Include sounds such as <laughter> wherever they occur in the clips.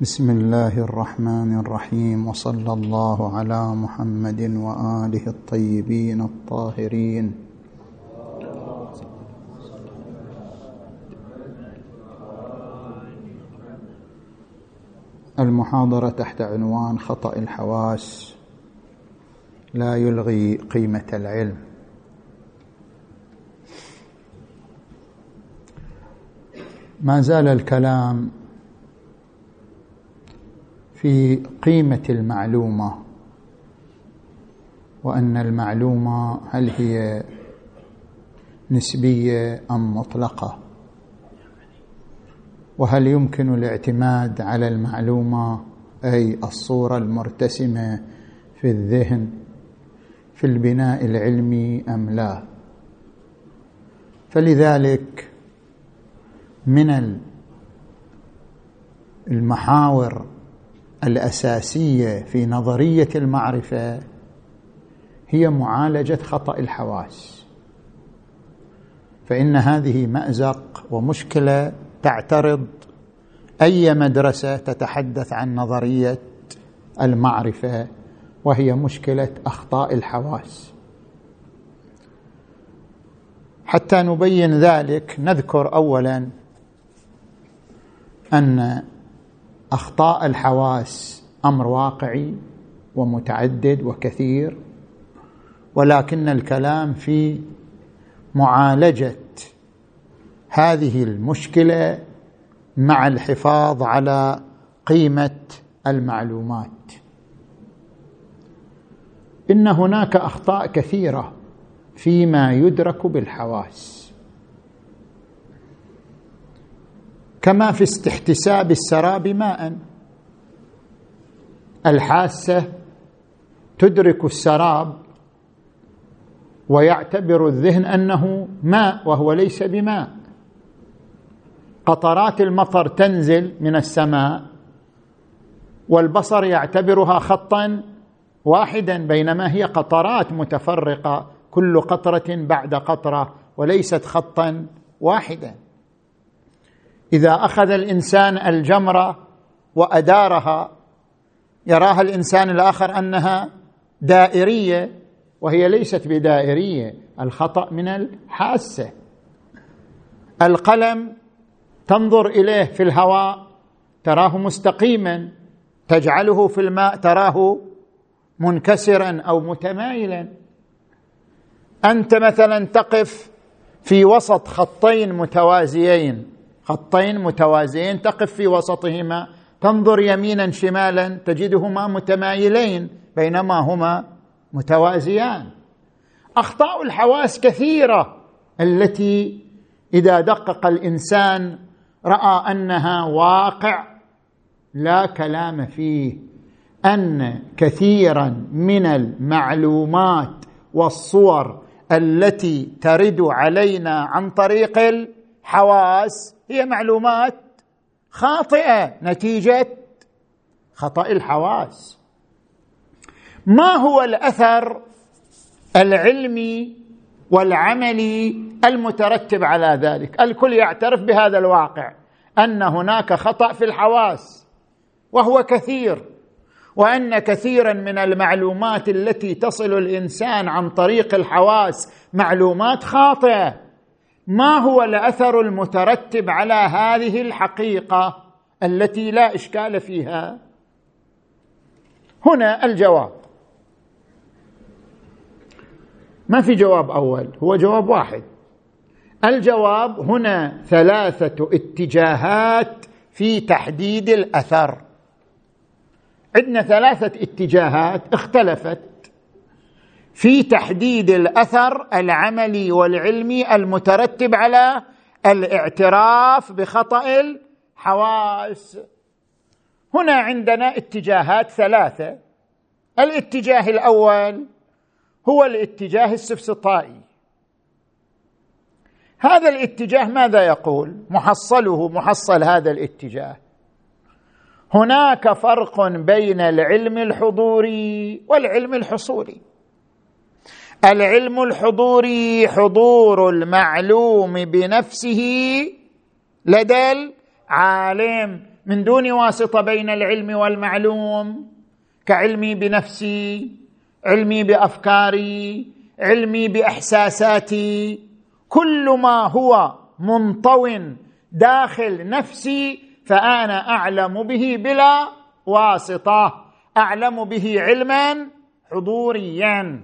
بسم الله الرحمن الرحيم وصلى الله على محمد وآله الطيبين الطاهرين. المحاضرة تحت عنوان خطأ الحواس. لا يلغي قيمة العلم. ما زال الكلام في قيمة المعلومة وأن المعلومة هل هي نسبية أم مطلقة؟ وهل يمكن الاعتماد على المعلومة أي الصورة المرتسمة في الذهن في البناء العلمي أم لا؟ فلذلك من المحاور الأساسية في نظرية المعرفة هي معالجة خطأ الحواس. فإن هذه مأزق ومشكلة تعترض. أي مدرسة تتحدث عن نظرية المعرفة وهي مشكلة أخطاء الحواس. حتى نبين ذلك نذكر اولا أن أخطاء الحواس أمر واقعي ومتعدد وكثير ولكن الكلام في معالجة هذه المشكلة مع الحفاظ على قيمة المعلومات. إن هناك أخطاء كثيرة فيما يدرك بالحواس. كما في استحتساب السراب ماء. الحاسة تدرك السراب ويعتبر الذهن أنه ماء وهو ليس بماء. قطرات المطر تنزل من السماء والبصر يعتبرها خطا واحدا بينما هي قطرات متفرقة كل قطرة بعد قطرة وليست خطا واحدا. إذا أخذ الإنسان الجمره وأدارها يراها الإنسان الآخر أنها دائرية وهي ليست بدائرية الخطأ من الحاسة. القلم تنظر إليه في الهواء تراه مستقيما تجعله في الماء تراه منكسرا أو متمايلا. أنت مثلا تقف في وسط خطين متوازيين. خطين متوازيين تقف في وسطهما تنظر يمينا شمالا تجدهما متمايلين بينما هما متوازيان. أخطاء الحواس كثيرة التي إذا دقق الإنسان رأى أنها واقع لا كلام فيه. أن كثيرا من المعلومات والصور التي ترد علينا عن طريق الحواس هي معلومات خاطئة نتيجة خطأ الحواس. ما هو الأثر العلمي والعملي المترتب على ذلك؟ الكل يعترف بهذا الواقع أن هناك خطأ في الحواس وهو كثير وأن كثيرا من المعلومات التي تصل الإنسان عن طريق الحواس معلومات خاطئة. ما هو الاثر المترتب على هذه الحقيقة التي لا إشكال فيها؟ هنا الجواب. ما في جواب أول؟ هو جواب واحد. الجواب هنا ثلاثة اتجاهات في تحديد الأثر. عندنا ثلاثة اتجاهات اختلفت. في تحديد الأثر العملي والعلمي المترتب على الاعتراف بخطأ الحواس. هنا عندنا اتجاهات ثلاثة. الاتجاه الأول هو الاتجاه السفسطائي. هذا الاتجاه ماذا يقول؟ محصله محصل هذا الاتجاه. هناك فرق بين العلم الحضوري والعلم الحصولي. العلم الحضوري حضور المعلوم بنفسه. لدى العالم من دون واسطة بين العلم والمعلوم. كعلمي بنفسي علمي بأفكاري علمي بإحساساتي. كل ما هو منطو داخل نفسي فأنا أعلم به بلا واسطة. أعلم به علما حضوريا.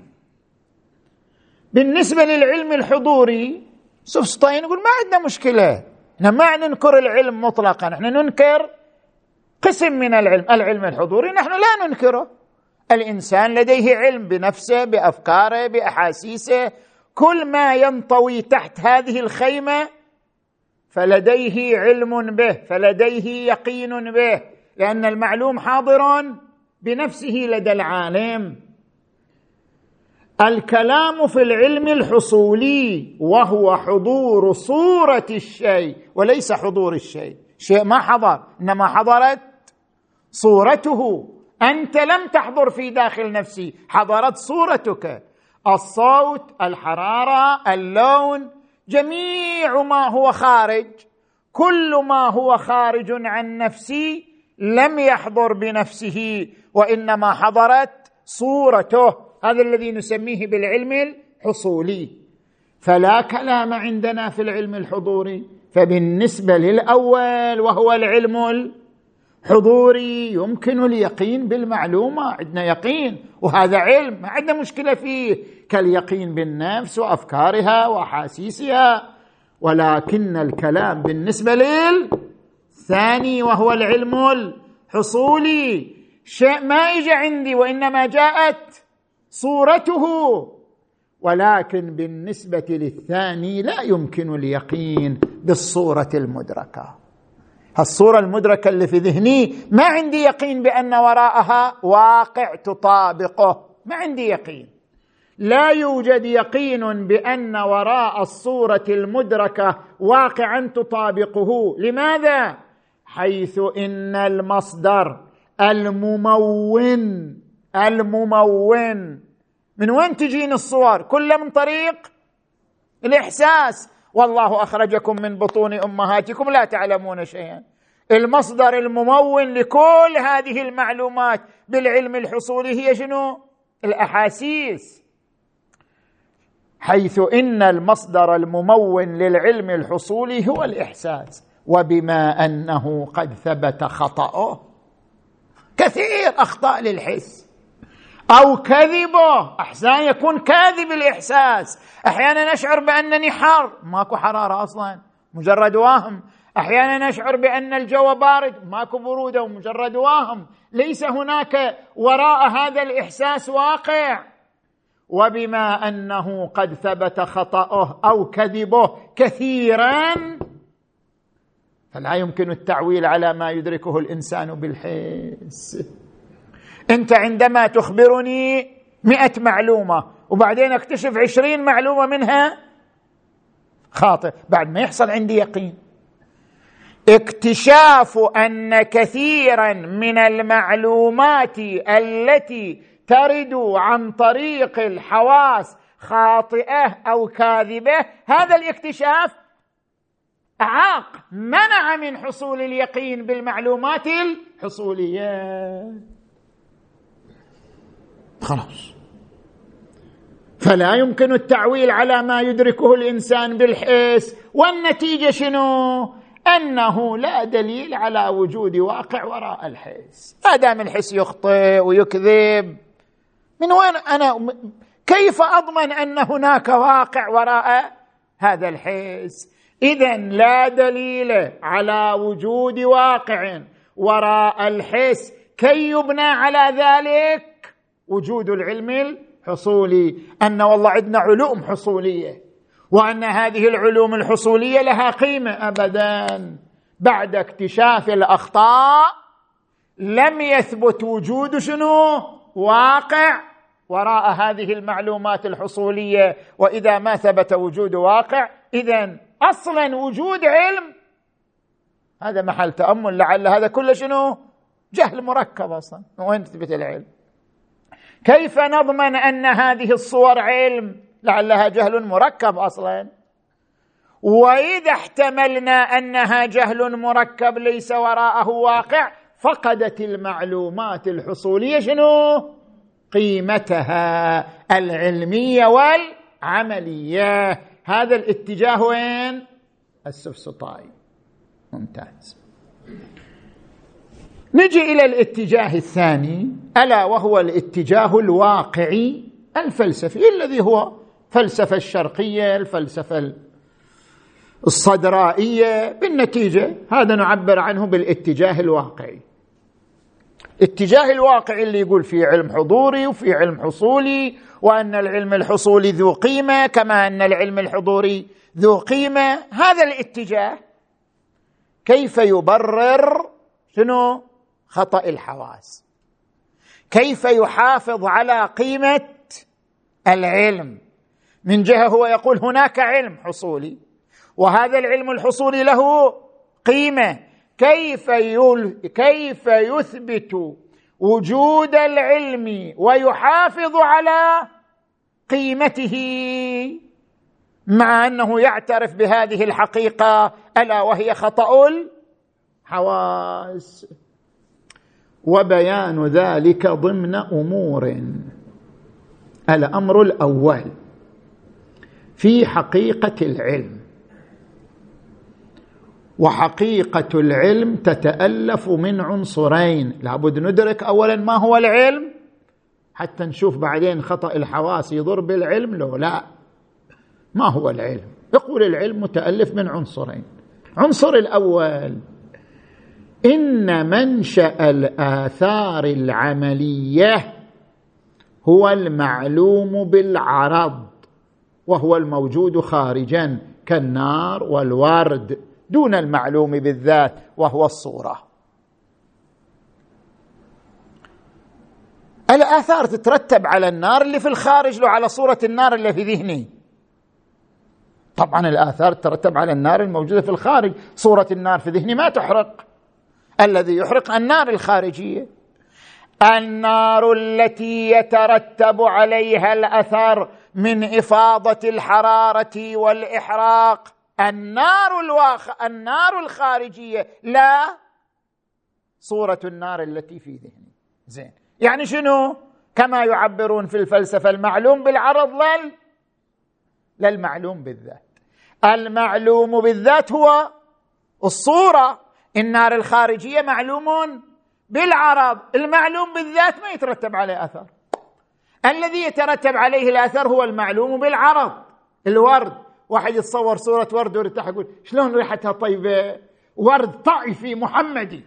بالنسبة للعلم الحضوري سوفسطاين يقول ما عندنا مشكلة. إحنا ما ننكر العلم مطلقا إحنا ننكر قسم من العلم العلم الحضوري نحن لا ننكره. الإنسان لديه علم بنفسه بأفكاره بأحاسيسه. كل ما ينطوي تحت هذه الخيمة فلديه علم به فلديه يقين به لأن المعلوم حاضر بنفسه لدى العالم. الكلام في العلم الحصولي وهو حضور صورة الشيء وليس حضور الشيء. شيء ما حضر إنما حضرت صورته. أنت لم تحضر في داخل نفسي حضرت صورتك. الصوت الحرارة اللون جميع ما هو خارج. كل ما هو خارج عن نفسي لم يحضر بنفسه وإنما حضرت صورته. هذا الذي نسميه بالعلم الحصولي. فلا كلام عندنا في العلم الحضوري فبالنسبة للأول وهو العلم حضوري يمكن اليقين بالمعلومة عندنا يقين وهذا علم ما عندنا مشكلة فيه كاليقين بالنفس وأفكارها وأحاسيسها. ولكن الكلام بالنسبة للثاني وهو العلم الحصولي شيء ما اجى عندي وإنما جاءت صورته. ولكن بالنسبة للثاني لا يمكن اليقين بالصورة المدركة. الصورة المدركة اللي في ذهني ما عندي يقين بأن وراءها واقع تطابقه. ما عندي يقين. لا يوجد يقين بأن وراء الصورة المدركة واقعا تطابقه. لماذا؟ حيث إن المصدر الممون الممون. من وين تجين الصور؟ كلها من طريق الإحساس. والله أخرجكم من بطون أمهاتكم لا تعلمون شيئا. المصدر الممون لكل هذه المعلومات بالعلم الحصولي هي شنو؟ الأحاسيس. حيث إن المصدر الممون للعلم الحصولي هو الإحساس. وبما أنه قد ثبت خطأه. كثير أخطاء للحس. أو كذبه. أحيانا يكون كاذب الإحساس. أحيانا نشعر بأنني حار. ماكو حرارة أصلا. مجرد وهم. أحيانا نشعر بأن الجو بارد. ماكو برودة ومجرد وهم. ليس هناك وراء هذا الإحساس واقع. وبما أنه قد ثبت خطأه أو كذبه كثيرا فلا يمكن التعويل على ما يدركه الإنسان بالحس. انت عندما تخبرني مئة معلومة وبعدين اكتشف عشرين معلومة منها؟ خاطئ. بعد ما يحصل عندي يقين. اكتشاف أن كثيرا من المعلومات التي ترد عن طريق الحواس خاطئة أو كاذبة هذا الاكتشاف أعاق منع من حصول اليقين بالمعلومات الحصولية. خلاص. فلا يمكن التعويل على ما يدركه الإنسان بالحس والنتيجة شنو؟ أنه لا دليل على وجود واقع وراء الحس ما دام الحس يخطئ ويكذب من وين أنا كيف أضمن أن هناك واقع وراء هذا الحس اذا لا دليل على وجود واقع وراء الحس كي يبنى على ذلك؟ وجود العلم الحصولي. أن والله عندنا علوم حصولية وأن هذه العلوم الحصولية لها قيمة ابدا. بعد اكتشاف الأخطاء لم يثبت وجود شنو؟ واقع. وراء هذه المعلومات الحصولية وإذا ما ثبت وجود واقع اذا أصلا وجود علم. هذا محل تأمل لعل هذا كله شنو؟ جهل مركب أصلا. وين تثبت العلم؟ كيف نضمن أن هذه الصور علم؟ لعلها جهل مركب أصلا. وإذا احتملنا أنها جهل مركب ليس وراءه واقع فقدت المعلومات الحصولية شنو؟ قيمتها العلمية والعملية. هذا الاتجاه وين؟ السفسطائي. ممتاز. نجي إلى الاتجاه الثاني. ألا وهو الاتجاه الواقعي الفلسفي الذي هو الفلسفه الشرقية الفلسفة الصدرائية. بالنتيجة هذا نعبر عنه بالاتجاه الواقعي اتجاه الواقعي اللي يقول في علم حضوري وفي علم حصولي وأن العلم الحصولي ذو قيمة كما أن العلم الحضوري ذو قيمة. هذا الاتجاه كيف يبرر؟ شنو؟ خطأ الحواس. كيف يحافظ على قيمة العلم؟ من جهة هو يقول هناك علم حصولي وهذا العلم الحصولي له قيمة. كيف كيف يثبت وجود العلم ويحافظ على قيمته؟ مع أنه يعترف بهذه الحقيقة ألا وهي خطأ الحواس؟ وبيان ذلك ضمن أمور. الأمر الأول في حقيقة العلم وحقيقة العلم تتألف من عنصرين. لابد ندرك اولا ما هو العلم حتى نشوف بعدين خطأ الحواس يضر بالعلم. لو لا ما هو العلم؟ يقول العلم متألف من عنصرين. عنصر الأول إن منشأ الآثار العملية هو المعلوم بالعرض وهو الموجود خارجا كالنار والورد دون المعلوم بالذات وهو الصورة. الآثار تترتب على النار اللي في الخارج لو على صورة النار اللي في ذهني. طبعا الآثار تترتب على النار الموجودة في الخارج صورة النار في ذهني ما تحرق. الذي يحرق النار الخارجية. النار التي يترتب عليها الأثر من إفاضة الحرارة والإحراق. النار الواخ النار الخارجية. لا. صورة النار التي في ذهني. زين. يعني شنو؟ كما يعبرون في الفلسفة المعلوم بالعرض لل للمعلوم بالذات. المعلوم بالذات هو الصورة. النار الخارجية معلوم بالعرض المعلوم بالذات ما يترتب عليه أثر. الذي يترتب عليه الأثر هو المعلوم بالعرض الورد. واحد يتصور صورة ورد ويرتاح يقول شلون ريحتها طيبة؟ ورد طائفي محمدي.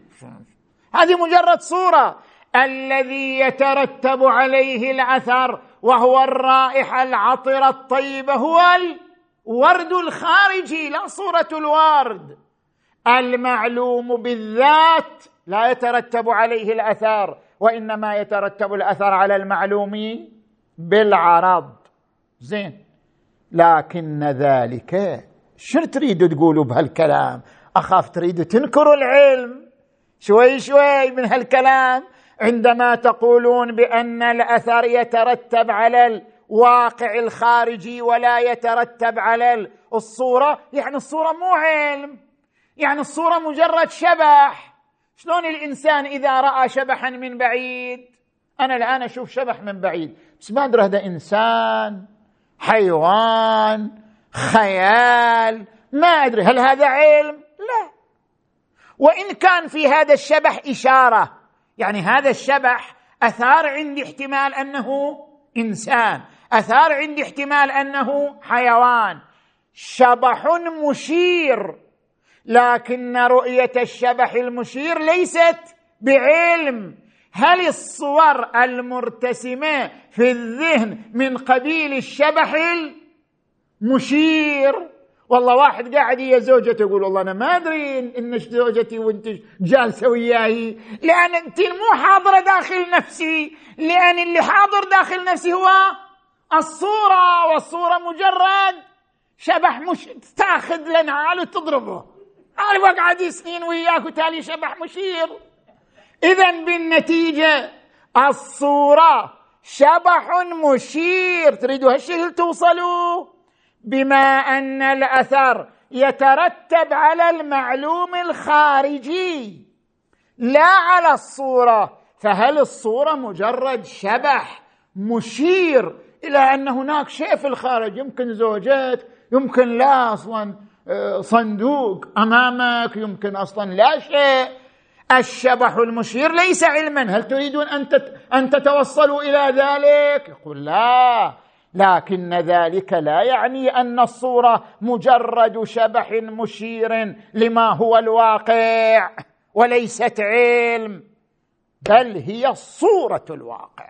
هذه مجرد صورة. الذي يترتب عليه الأثر وهو الرائحة العطرة الطيبة هو الورد الخارجي لا صورة الورد. المعلوم بالذات لا يترتب عليه الأثر وإنما يترتب الأثر على المعلوم بالعرض. زين. لكن ذلك شو تريدوا تقولوا بهالكلام؟ أخاف تريدوا تنكروا العلم. شوي شوي من هالكلام. عندما تقولون بأن الأثر يترتب على الواقع الخارجي ولا يترتب على الصورة يعني الصورة مو علم. يعني الصورة مجرد شبح. شلون الإنسان إذا رأى شبحا من بعيد؟ أنا الآن أشوف شبح من بعيد. بس ما أدري هذا إنسان حيوان خيال ما أدري. هل هذا علم؟ لا. وإن كان في هذا الشبح إشارة يعني هذا الشبح أثار عندي احتمال أنه إنسان أثار عندي احتمال أنه حيوان. شبح مشير. لكن رؤية الشبح المشير ليست بعلم. هل الصور المرتسمة في الذهن من قبيل الشبح المشير؟ والله واحد قاعد هي زوجته يقول والله أنا ما أدري إن زوجتي وأنت جالسة وياي لأن أنت مو حاضرة داخل نفسي لأن اللي حاضر داخل نفسي هو الصورة والصورة مجرد شبح مش تاخذ لنعال وتضربه أنا بقعد سنين وياك وتالي شبح مشير. اذا بالنتيجة الصورة شبح مشير. تريدوا هالشيء توصلوا؟ بما أن الأثر يترتب على المعلوم الخارجي لا على الصورة. فهل الصورة مجرد شبح مشير إلى أن هناك شيء في الخارج؟ يمكن زوجات يمكن لا أصلا آه، صندوق أمامك يمكن أصلا لا شيء. الشبح المشير ليس علما. هل تريدون أن أن تتوصلوا إلى ذلك؟ يقول لا. لكن ذلك لا يعني أن الصورة مجرد شبح مشير لما هو الواقع وليست علم بل هي صورة الواقع.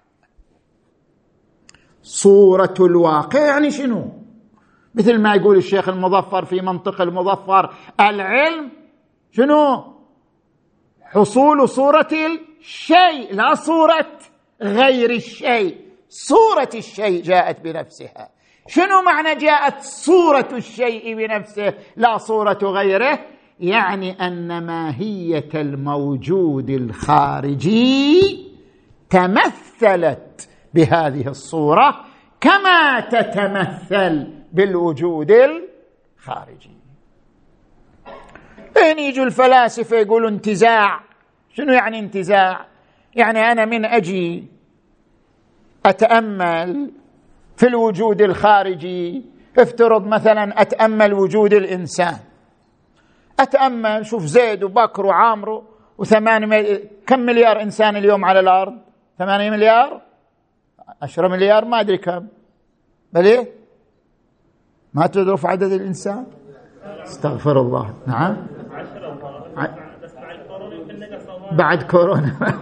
صورة الواقع يعني شنو؟ مثل ما يقول الشيخ المظفر في منطق المظفر العلم شنو؟ حصول صورة الشيء لا صورة غير الشيء صورة الشيء جاءت بنفسها. شنو معنى جاءت صورة الشيء بنفسه؟ لا صورة غيره يعني أن ماهية الموجود الخارجي تمثلت بهذه الصورة كما تتمثل بالوجود الخارجي. فين يجوا الفلاسفة يقولوا انتزاع. شنو يعني انتزاع؟ يعني أنا من أجي أتأمل في الوجود الخارجي. افترض مثلا أتأمل وجود الإنسان. أتأمل شوف زيد وبكر وعامر وثمانية كم مليار إنسان اليوم على الأرض؟ ثمانية مليار؟ عشرة مليار؟ ما أدري كم. بل إيه ما تدروا في عدد الإنسان؟ استغفر الله. نعم. بعد كورونا. <laughs>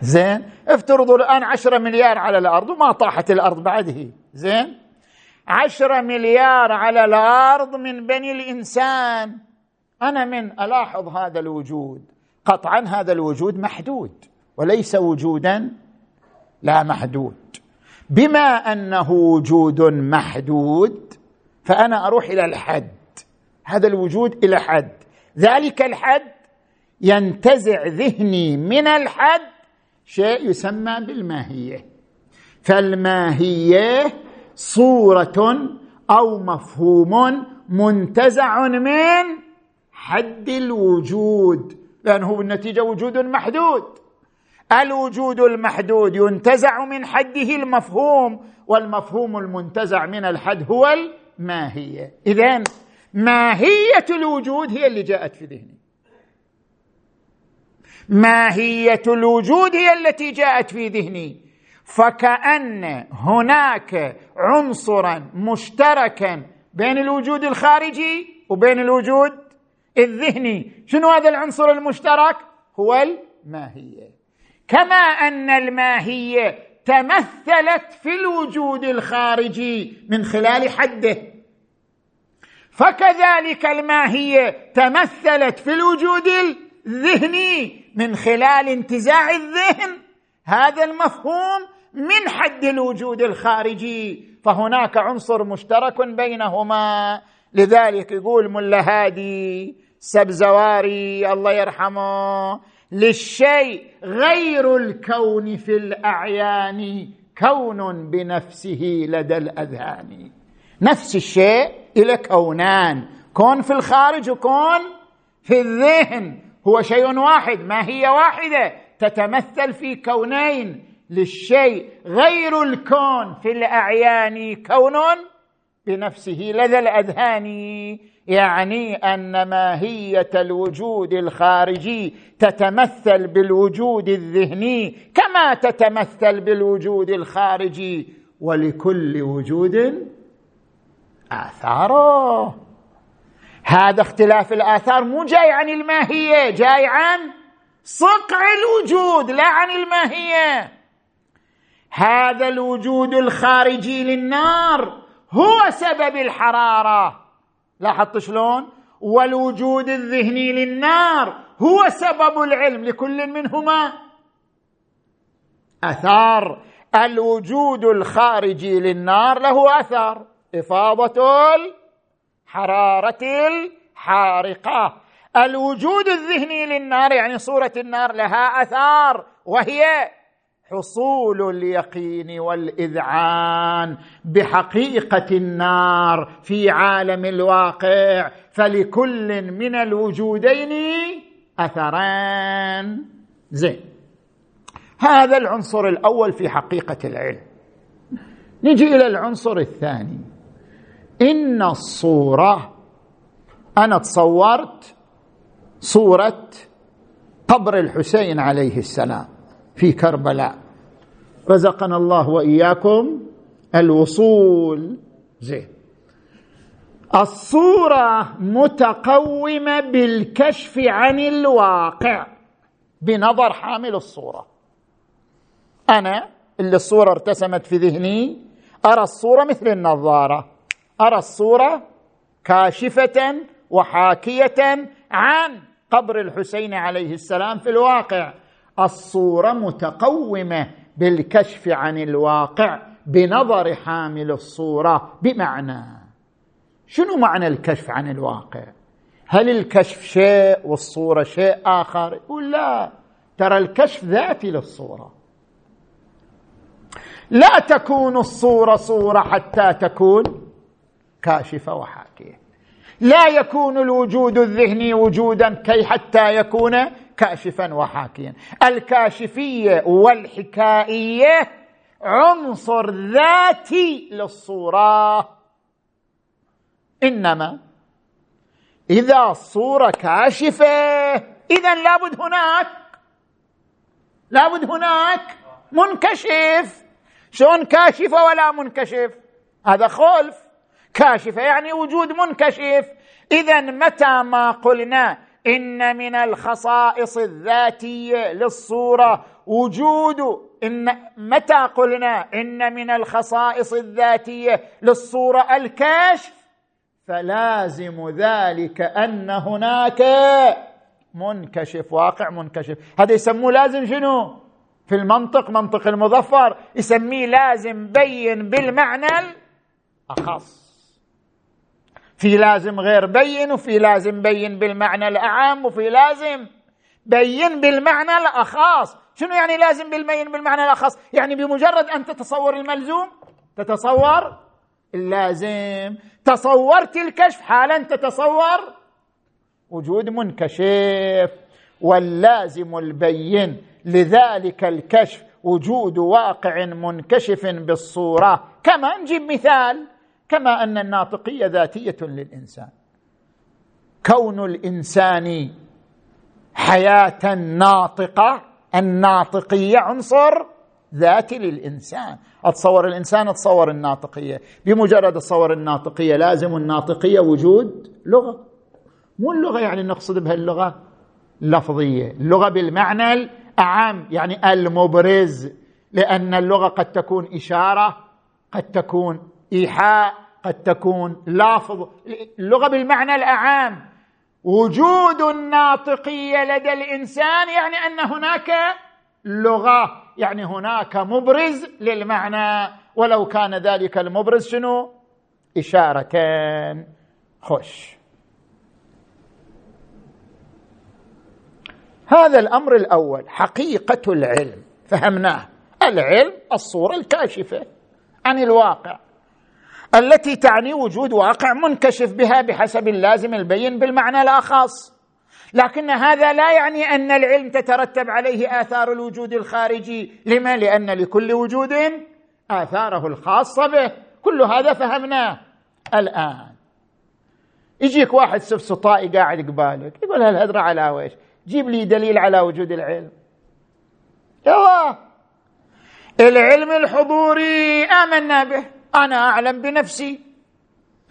زين. افترضوا الآن عشرة مليار على الأرض وما طاحت الأرض بعده. زين. عشرة مليار على الأرض من بني الإنسان. أنا من ألاحظ هذا الوجود. قطعا هذا الوجود محدود. وليس وجودا لا محدود. بما أنه وجود محدود فأنا أروح إلى الحد. هذا الوجود إلى حد. ذلك الحد ينتزع ذهني من الحد شيء يسمى بالماهية. فالماهية صورة أو مفهوم منتزع من حد الوجود لأنه بالنتيجة وجود محدود. الوجود المحدود ينتزع من حده المفهوم والمفهوم المنتزع من الحد هو الماهية. اذا ماهية الوجود هي اللي جاءت في ذهني. ماهية الوجود هي التي جاءت في ذهني. فكأن هناك عنصرا مشتركا بين الوجود الخارجي وبين الوجود الذهني. شنو هذا العنصر المشترك؟ هو الماهية. كما أن الماهيه تمثلت في الوجود الخارجي من خلال حده. فكذلك الماهيه تمثلت في الوجود الذهني من خلال انتزاع الذهن. هذا المفهوم من حد الوجود الخارجي فهناك عنصر مشترك بينهما. لذلك يقول ملا هادي سبزواري الله يرحمه للشيء غير الكون في الأعيان كون بنفسه لدى الأذهان. نفس الشيء إلى كونان. كون في الخارج وكون في الذهن. هو شيء واحد. ما هي واحدة؟ تتمثل في كونين. للشيء غير الكون في الأعيان كون بنفسه لدى الأذهان؟ يعني أن ماهية الوجود الخارجي تتمثل بالوجود الذهني كما تتمثل بالوجود الخارجي ولكل وجود آثاره. هذا اختلاف الآثار مو جاي عن الماهية جاي عن صقع الوجود لا عن الماهية. هذا الوجود الخارجي للنار. هو سبب الحرارة. لاحظت شلون؟ والوجود الذهني للنار هو سبب العلم لكل منهما. أثار. الوجود الخارجي للنار له اثر إفاضة الحرارة الحارقة. الوجود الذهني للنار يعني صورة النار لها أثار وهي حصول اليقين والإذعان بحقيقة النار في عالم الواقع فلكل من الوجودين أثران. زين. هذا العنصر الأول في حقيقة العلم. نجي إلى العنصر الثاني. إن الصورة أنا تصورت صورة قبر الحسين عليه السلام. في كربلاء. رزقنا الله وإياكم الوصول. زين. الصورة متقومة بالكشف عن الواقع بنظر حامل الصورة. أنا اللي الصورة ارتسمت في ذهني أرى الصورة مثل النظارة. أرى الصورة كاشفة وحاكية عن قبر الحسين عليه السلام في الواقع. الصورة متقومة بالكشف عن الواقع بنظر حامل الصورة بمعنى. شنو معنى الكشف عن الواقع؟ هل الكشف شيء والصورة شيء آخر؟ يقول لا ترى الكشف ذاتي للصورة. لا تكون الصورة صورة حتى تكون كاشفة وحاكية. لا يكون الوجود الذهني وجودا كي حتى يكون كاشفا وحاكيا. الكاشفية والحكائية عنصر ذاتي للصورة. إنما إذا الصورة كاشفة اذا لابد هناك لابد هناك منكشف. شلون كاشفه ولا منكشف؟ هذا خلف. كاشفه يعني وجود منكشف. اذا متى ما قلنا إن من الخصائص الذاتية للصورة وجود إن متى قلنا إن من الخصائص الذاتية للصورة؟ الكشف. فلازم ذلك أن هناك منكشف واقع منكشف. هذا يسموه لازم شنو؟ في المنطق منطق المظفر يسميه لازم بين بالمعنى الاخص في لازم غير بين وفي لازم بين بالمعنى الأعم وفي لازم بين بالمعنى الأخص شنو يعني لازم بالبين بالمعنى الأخص يعني بمجرد أن تتصور الملزوم تتصور اللازم. تصورت الكشف حالا تتصور وجود منكشف. واللازم البين لذلك الكشف وجود واقع منكشف بالصورة. كما نجيب مثال كما أن الناطقية ذاتية للإنسان. كون الإنسان حياة ناطقة الناطقية عنصر ذاتي للإنسان. أتصور الإنسان اتصور الناطقية. بمجرد اتصور الناطقية لازم الناطقية وجود لغة. مو اللغة يعني نقصد بها اللغة اللفظية. اللغة بالمعنى الأعم يعني المبرز لأن اللغة قد تكون إشارة قد تكون إيحاء قد تكون لافظ اللغة بالمعنى الأعام. وجود الناطقية لدى الإنسان يعني أن هناك لغة يعني هناك مبرز للمعنى. ولو كان ذلك المبرز شنو؟ اشارتان خش هذا الأمر الأول حقيقة العلم. فهمناه. العلم الصورة الكاشفة عن الواقع. التي تعني وجود واقع منكشف بها بحسب اللازم البين بالمعنى الاخص لكن هذا لا يعني أن العلم تترتب عليه آثار الوجود الخارجي. لما؟ لأن لكل وجود آثاره الخاصة به. كل هذا فهمناه. الآن يجيك واحد سفسطائي قاعد قبالك يقول هالهدرة على ويش؟ جيب لي دليل على وجود العلم. يوا! العلم الحضوري آمنا به. أنا أعلم بنفسي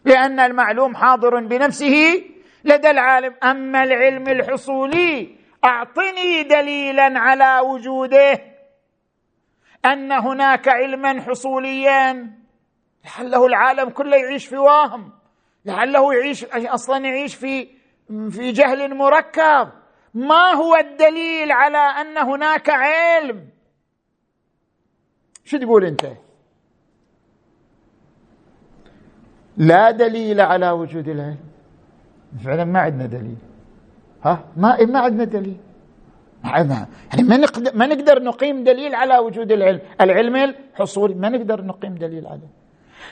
لأن المعلوم حاضر بنفسه لدى العالم. أما العلم الحصولي أعطني دليلا على وجوده أن هناك علما حصوليا. لعله العالم كله يعيش في وهم لعله يعيش أصلا يعيش في في جهل مركب. ما هو الدليل على أن هناك علم؟ شو تقول أنت؟ لا دليل على وجود العلم. فعلا ما عندنا دليل. ها؟ ما ما عندنا دليل. يعني ما نقدر, ما نقدر نقيم دليل على وجود العلم. العلم الحصول. ما نقدر نقيم دليل عليه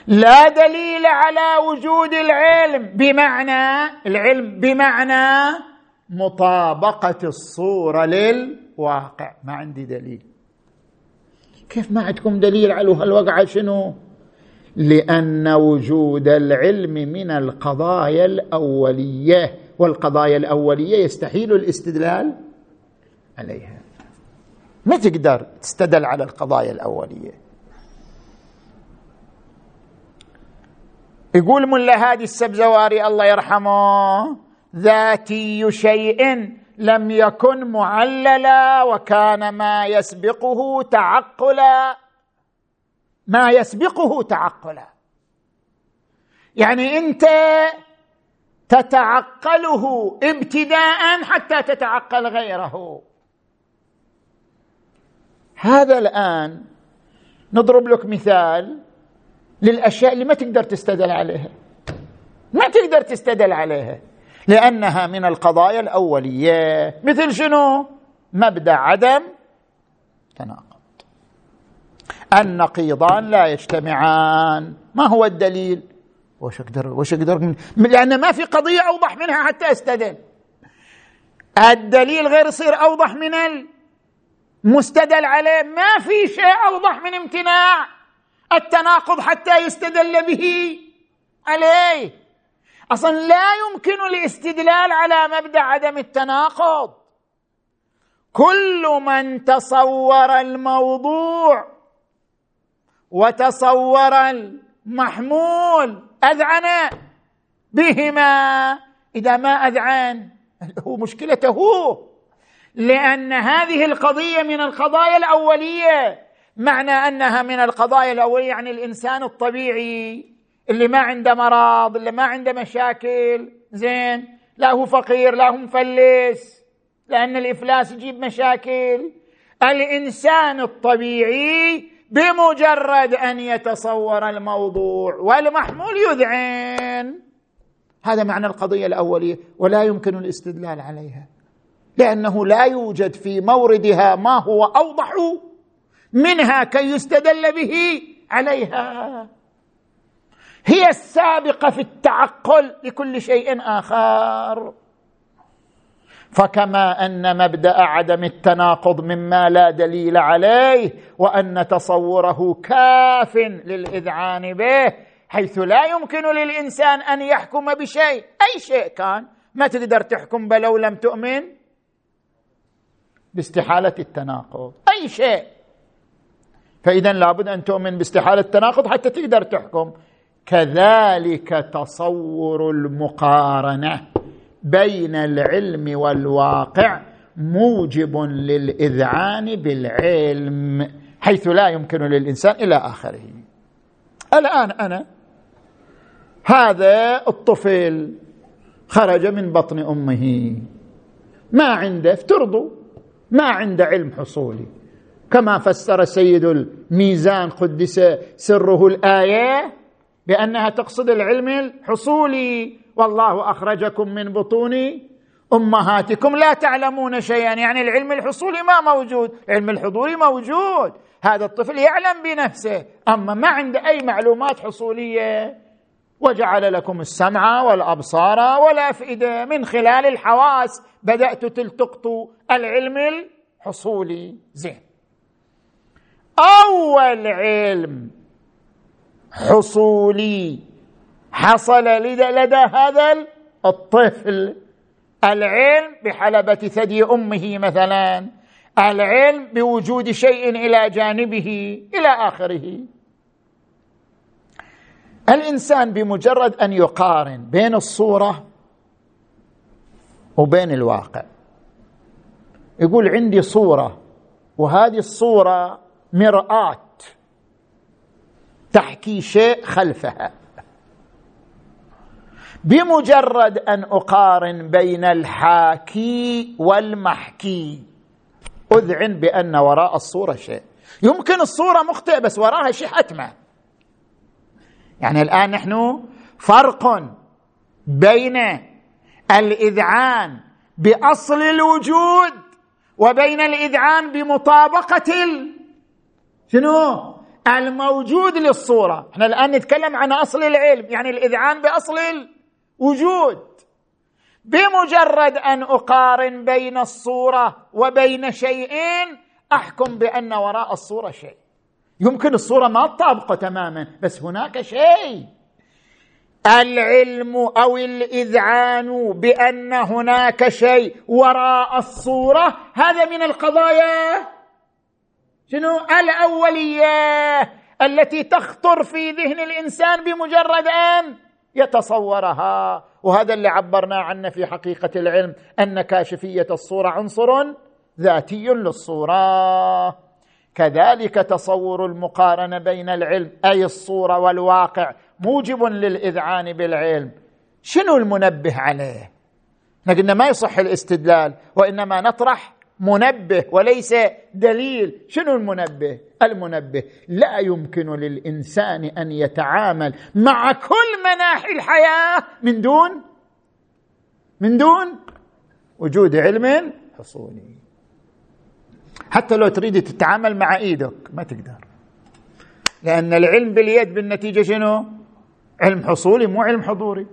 لا دليل على وجود العلم. بمعنى العلم بمعنى مطابقة الصورة للواقع. ما عندي دليل. كيف ما عندكم دليل على هالوقعة شنو؟ لأن وجود العلم من القضايا الأولية والقضايا الأولية يستحيل الاستدلال عليها. ما تقدر تستدل على القضايا الأولية؟ يقول ملا هادي السبزواري الله يرحمه ذاتي شيء لم يكن معللا وكان ما يسبقه تعقلا. ما يسبقه تعقلا. يعني انت تتعقله ابتداء حتى تتعقل غيره. هذا الآن نضرب لك مثال للأشياء اللي ما تقدر تستدل عليها. ما تقدر تستدل عليها. لأنها من القضايا الأولية. مثل شنو؟ مبدأ عدم تناقض. النقيضان لا يجتمعان. ما هو الدليل؟ وش أقدر وش أقدر لأن ما في قضية أوضح منها حتى أستدل. الدليل غير يصير أوضح من المستدل عليه. ما في شيء أوضح من امتناع. التناقض حتى يستدل به عليه. أصلا لا يمكن الاستدلال على مبدأ عدم التناقض. كل من تصور الموضوع وتصور المحمول أذعن بهما. إذا ما أذعن هو مشكلته هو. لأن هذه القضية من القضايا الأولية. معنى أنها من القضايا الأولية يعني الإنسان الطبيعي اللي ما عنده مرض اللي ما عنده مشاكل. زين لا هو فقير لا هو مفلس. لأن الإفلاس يجيب مشاكل. الإنسان الطبيعي بمجرد أن يتصور الموضوع والمحمول يذعن. هذا معنى القضية الأولية ولا يمكن الاستدلال عليها لأنه لا يوجد في موردها ما هو أوضح منها كي يستدل به عليها. هي السابقة في التعقل لكل شيء آخر. فكما أن مبدأ عدم التناقض مما لا دليل عليه وأن تصوره كاف للإذعان به حيث لا يمكن للإنسان أن يحكم بشيء. أي شيء كان ما تقدر تحكم بلو لم تؤمن؟ باستحالة التناقض. أي شيء. فاذا لابد أن تؤمن باستحالة التناقض حتى تقدر تحكم. كذلك تصور المقارنة. بين العلم والواقع موجب للإذعان بالعلم حيث لا يمكن للإنسان إلى آخره. الآن أنا هذا الطفل خرج من بطن أمه. ما عنده افترضوا ما عنده علم حصولي. كما فسر سيد الميزان قدس سره الآية بأنها تقصد العلم الحصولي. والله أخرجكم من بطون أمهاتكم. لا تعلمون شيئا. يعني العلم الحصولي ما موجود العلم الحضوري موجود. هذا الطفل يعلم بنفسه. أما ما عنده أي معلومات حصولية وجعل لكم السمع والأبصار والأفئدة من خلال الحواس. بدأت تلتقط العلم الحصولي. زين. أول علم حصولي. حصل لدى هذا الطفل العلم بحلبة ثدي أمه مثلا العلم بوجود شيء إلى جانبه إلى آخره. الإنسان بمجرد أن يقارن بين الصورة وبين الواقع يقول عندي صورة وهذه الصورة مرآة تحكي شيء خلفها. بمجرد أن أقارن بين الحاكي والمحكي. أذعن بأن وراء الصورة شيء. يمكن الصورة مخطئة بس وراها شيء حتما يعني الآن نحن فرق بين الإذعان بأصل الوجود وبين الإذعان بمطابقة ال... شنو؟ الموجود للصورة. إحنا الآن نتكلم عن أصل العلم يعني الإذعان بأصل الوجود بمجرد أن أقارن بين الصورة وبين شيئين أحكم بأن وراء الصورة شيء. يمكن الصورة ما تطابقه تماما بس هناك شيء. العلم أو الإذعان بأن هناك شيء وراء الصورة هذا من القضايا. شنو؟ الأولية التي تخطر في ذهن الإنسان بمجرد أن يتصورها. وهذا اللي عبرنا عنه في حقيقة العلم أن كاشفية الصورة عنصر ذاتي للصورة. كذلك تصور المقارنة بين العلم أي الصورة والواقع موجب للإذعان بالعلم. شنو المنبه عليه؟ قلنا ما يصح الاستدلال وإنما نطرح منبه وليس دليل. شنو المنبه؟ المنبه لا يمكن للإنسان أن يتعامل مع كل مناحي الحياة من دون من دون وجود علم حصولي حتى لو تريد تتعامل مع إيدك ما تقدر. لأن العلم باليد بالنتيجة شنو؟ علم حصولي مو علم حضوري.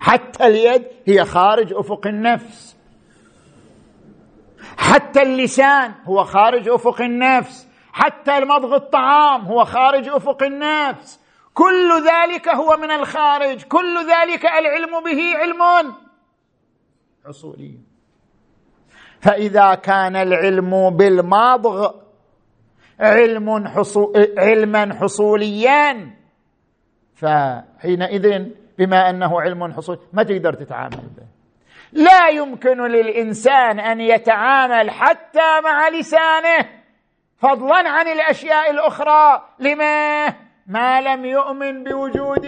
حتى اليد هي خارج أفق النفس. حتى اللسان هو خارج أفق النفس. حتى مضغ الطعام هو خارج أفق النفس. كل ذلك هو من الخارج. كل ذلك العلم به علم حصولي. فإذا كان العلم بالمضغ علم حصو علما حصوليا فحينئذ بما أنه علم حصولي ما تقدر تتعامل به. لا يمكن للإنسان أن يتعامل حتى مع لسانه فضلا عن الأشياء الأخرى. لما؟ ما لم يؤمن بوجود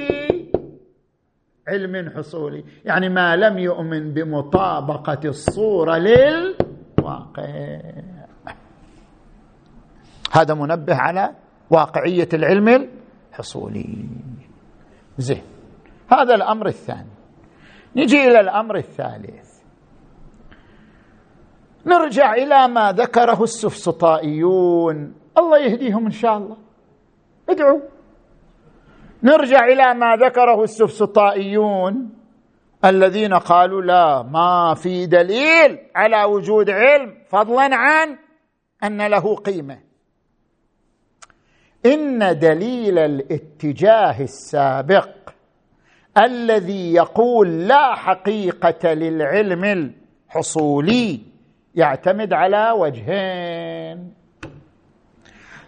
علم حصولي يعني ما لم يؤمن بمطابقة الصورة للواقع. هذا منبه على واقعية العلم الحصولي. زين هذا الأمر الثاني. نجي إلى الأمر الثالث. نرجع إلى ما ذكره السفسطائيون. الله يهديهم إن شاء الله. ادعوا. نرجع إلى ما ذكره السفسطائيون. الذين قالوا لا ما في دليل على وجود علم فضلا عن أن له قيمة. إن دليل الاتجاه السابق الذي يقول لا حقيقة للعلم الحصولي يعتمد على وجهين.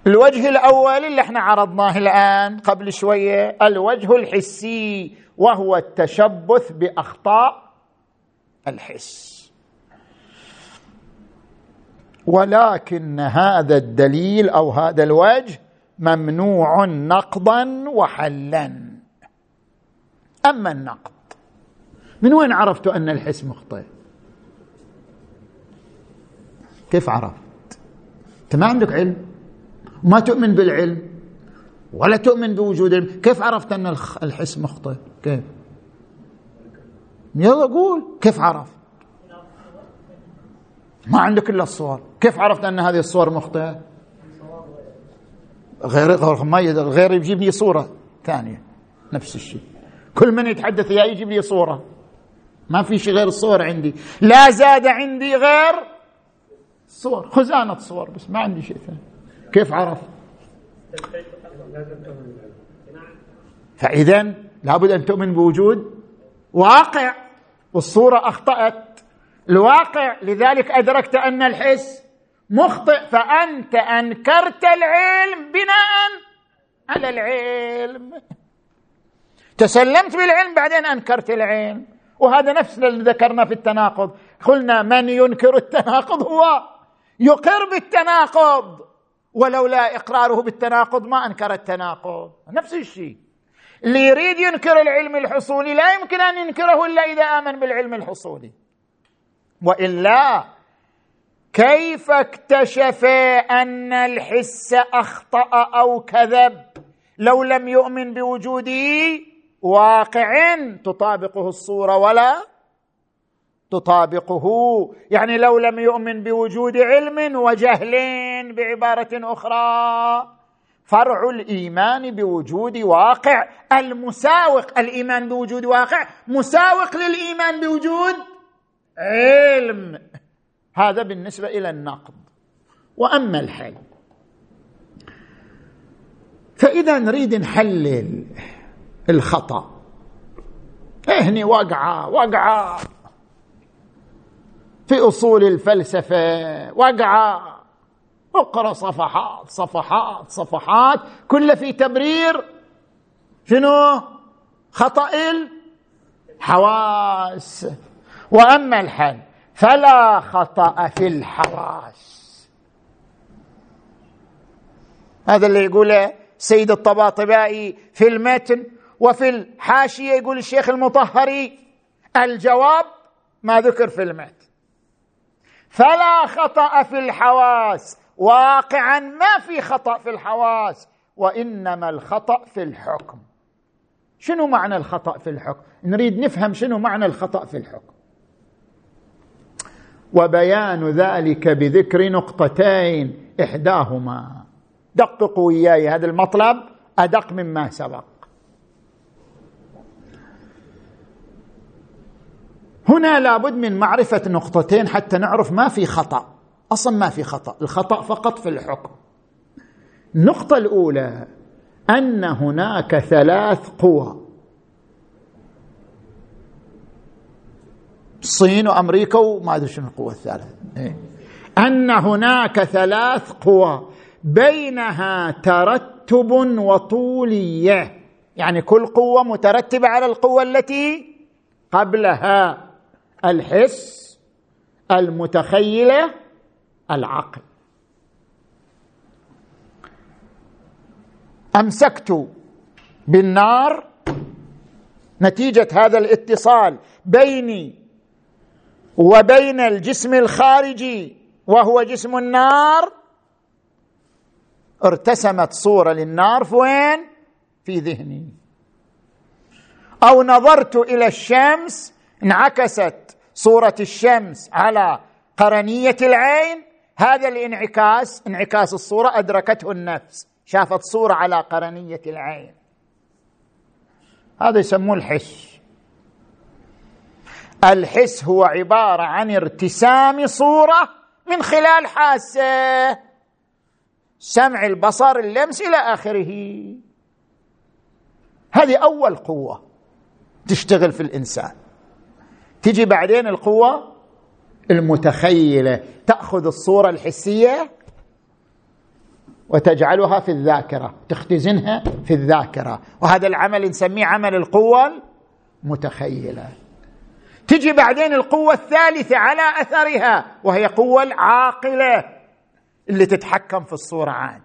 الوجه الأول اللي إحنا عرضناه الآن قبل شوية الوجه الحسي وهو التشبث بأخطاء الحس. ولكن هذا الدليل أو هذا الوجه ممنوع نقضا وحلا. أما النقد. من وين عرفت أن الحس مخطئ؟ كيف عرفت؟ أنت ما عندك علم؟ ما تؤمن بالعلم؟ ولا تؤمن بوجود العلم كيف عرفت أن الحس مخطئ؟ كيف؟ يلا قول كيف عرفت؟ ما عندك إلا الصور. كيف عرفت أن هذه الصور مخطئة؟ غير غير غير يجيب لي صورة ثانية. نفس الشيء. كل من يتحدث يا يجيب لي صورة. ما في شيء غير الصور عندي. لا زاد عندي غير صور. خزانة صور بس ما عندي شيء ثاني. كيف عرف فإذا لابد أن تؤمن بوجود واقع والصورة أخطأت. الواقع لذلك أدركت أن الحس مخطئ فأنت أنكرت العلم بناء على العلم. تسلمت بالعلم بعدين أنكرت العلم. وهذا نفس اللي ذكرنا في التناقض. قلنا من ينكر التناقض هو؟ يقر بالتناقض. ولولا إقراره بالتناقض ما أنكر التناقض. نفس الشيء. اللي يريد ينكر العلم الحصولي لا يمكن أن ينكره إلا إذا آمن بالعلم الحصولي. وإلا كيف اكتشف أن الحس أخطأ أو كذب لو لم يؤمن بوجوده؟ واقع تطابقه الصورة ولا تطابقه. يعني لو لم يؤمن بوجود علم وجهل بعبارة أخرى فرع الإيمان بوجود واقع. المساوق الإيمان بوجود واقع مساوق للإيمان بوجود علم. هذا بالنسبة إلى النقد. وأما الحل فإذا نريد نحلل الخطأ. هني وقعه وقعه في أصول الفلسفة وقعه اقرأ صفحات صفحات صفحات. كل في تبرير شنو؟ خطأ الحواس وأما الحل فلا خطأ في الحواس. هذا اللي يقوله سيد الطباطبائي في المتن. وفي الحاشية يقول الشيخ المطهري الجواب ما ذكر في المتن فلا خطأ في الحواس واقعا ما في خطأ في الحواس وإنما الخطأ في الحكم. شنو معنى الخطأ في الحكم؟ نريد نفهم شنو معنى الخطأ في الحكم. وبيان ذلك بذكر نقطتين إحداهما. دققوا وياي هذا المطلب أدق مما سبق. هنا لابد من معرفة نقطتين حتى نعرف ما في خطأ. أصلا ما في خطأ. الخطأ فقط في الحكم. النقطة الأولى أن هناك ثلاث قوى. الصين وأمريكا وما أدري شنو القوه الثالثة. إيه؟ أن هناك ثلاث قوى. بينها ترتب وطولية. يعني كل قوة مترتبة على القوة التي قبلها. الحس المتخيلة العقل. أمسكت بالنار نتيجة هذا الاتصال بيني وبين الجسم الخارجي وهو جسم النار. ارتسمت صورة للنار في وين في ذهني. أو نظرت إلى الشمس انعكست صورة الشمس على قرنية العين. هذا الانعكاس انعكاس الصورة أدركته النفس شافت صورة على قرنية العين. هذا يسموه الحس الحس هو عبارة عن ارتسام صورة من خلال حاسة. سمع البصر اللمس إلى آخره. هذه أول قوة تشتغل في الإنسان. تجي بعدين القوة المتخيلة تأخذ الصورة الحسية وتجعلها في الذاكرة تختزنها في الذاكرة. وهذا العمل نسميه عمل القوة المتخيلة. تجي بعدين القوة الثالثة على أثرها وهي قوة العاقلة اللي تتحكم في الصورة عاد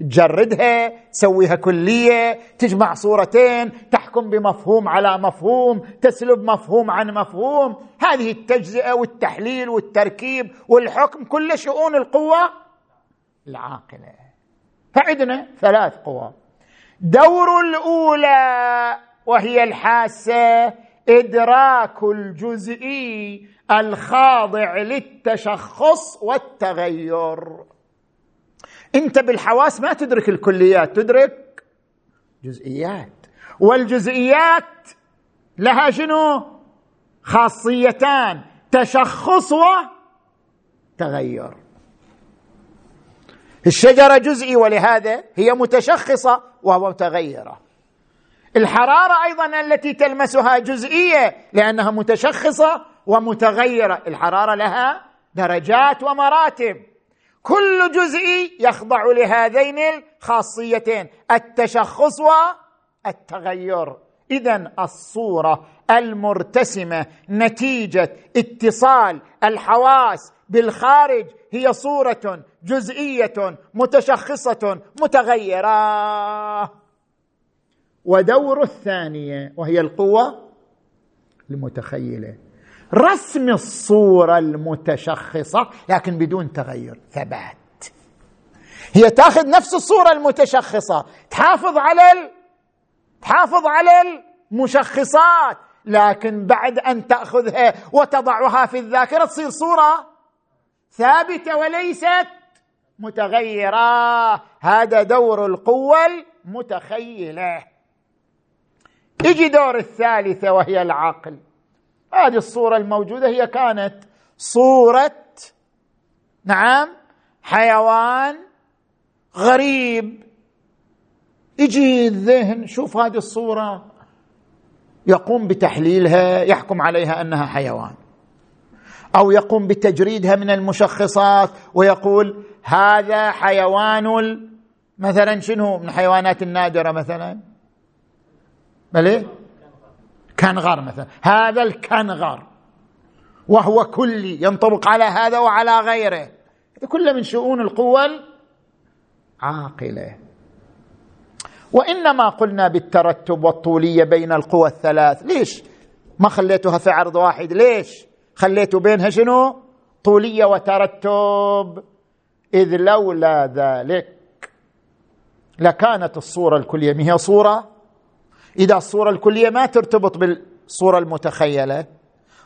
تجردها تسويها كلية تجمع صورتين تحكم بمفهوم على مفهوم تسلب مفهوم عن مفهوم. هذه التجزئة والتحليل والتركيب والحكم كل شؤون القوه العاقلة. فعندنا ثلاث قوى. دور الأولى وهي الحاسة إدراك الجزئي الخاضع للتشخص والتغير. انت بالحواس ما تدرك الكليات تدرك جزئيات. والجزئيات لها شنو؟ خاصيتان تشخص وتغير. الشجرة جزئي ولهذا هي متشخصة وهو متغيرة. الحرارة أيضا التي تلمسها جزئية لأنها متشخصة ومتغيرة. الحرارة لها درجات ومراتب. كل جزئي يخضع لهذين الخاصيتين التشخص والتغير. اذا الصورة المرتسمة نتيجة اتصال الحواس بالخارج هي صورة جزئية متشخصة متغيرة. ودور الثانية وهي القوة المتخيلة. رسم الصورة المتشخصة لكن بدون تغير ثبات. هي تاخذ نفس الصورة المتشخصة. تحافظ على ال... تحافظ على المشخصات لكن بعد أن تأخذها وتضعها في الذاكرة تصير صورة ثابتة وليست متغيرة. هذا دور القوة المتخيلة. يجي دور الثالثة وهي العقل. هذه الصورة الموجودة هي كانت صورة نعم حيوان غريب. يجي الذهن شوف هذه الصورة. يقوم بتحليلها يحكم عليها أنها حيوان. أو يقوم بتجريدها من المشخصات ويقول هذا حيوان مثلا شنو؟ من الحيوانات النادرة مثلا. بلي كنغر مثلا. هذا الكنغر. وهو كلي ينطبق على هذا وعلى غيره. كله من شؤون القوة العاقلة. وإنما قلنا بالترتب والطولية بين القوى الثلاث. ليش؟ ما خليتها في عرض واحد. ليش؟ خليتوا بينها شنو؟ طولية وترتب. إذ لولا ذلك لكانت الصورة الكلية. ما هي صورة؟ إذا الصورة الكلية ما ترتبط بالصورة المتخيلة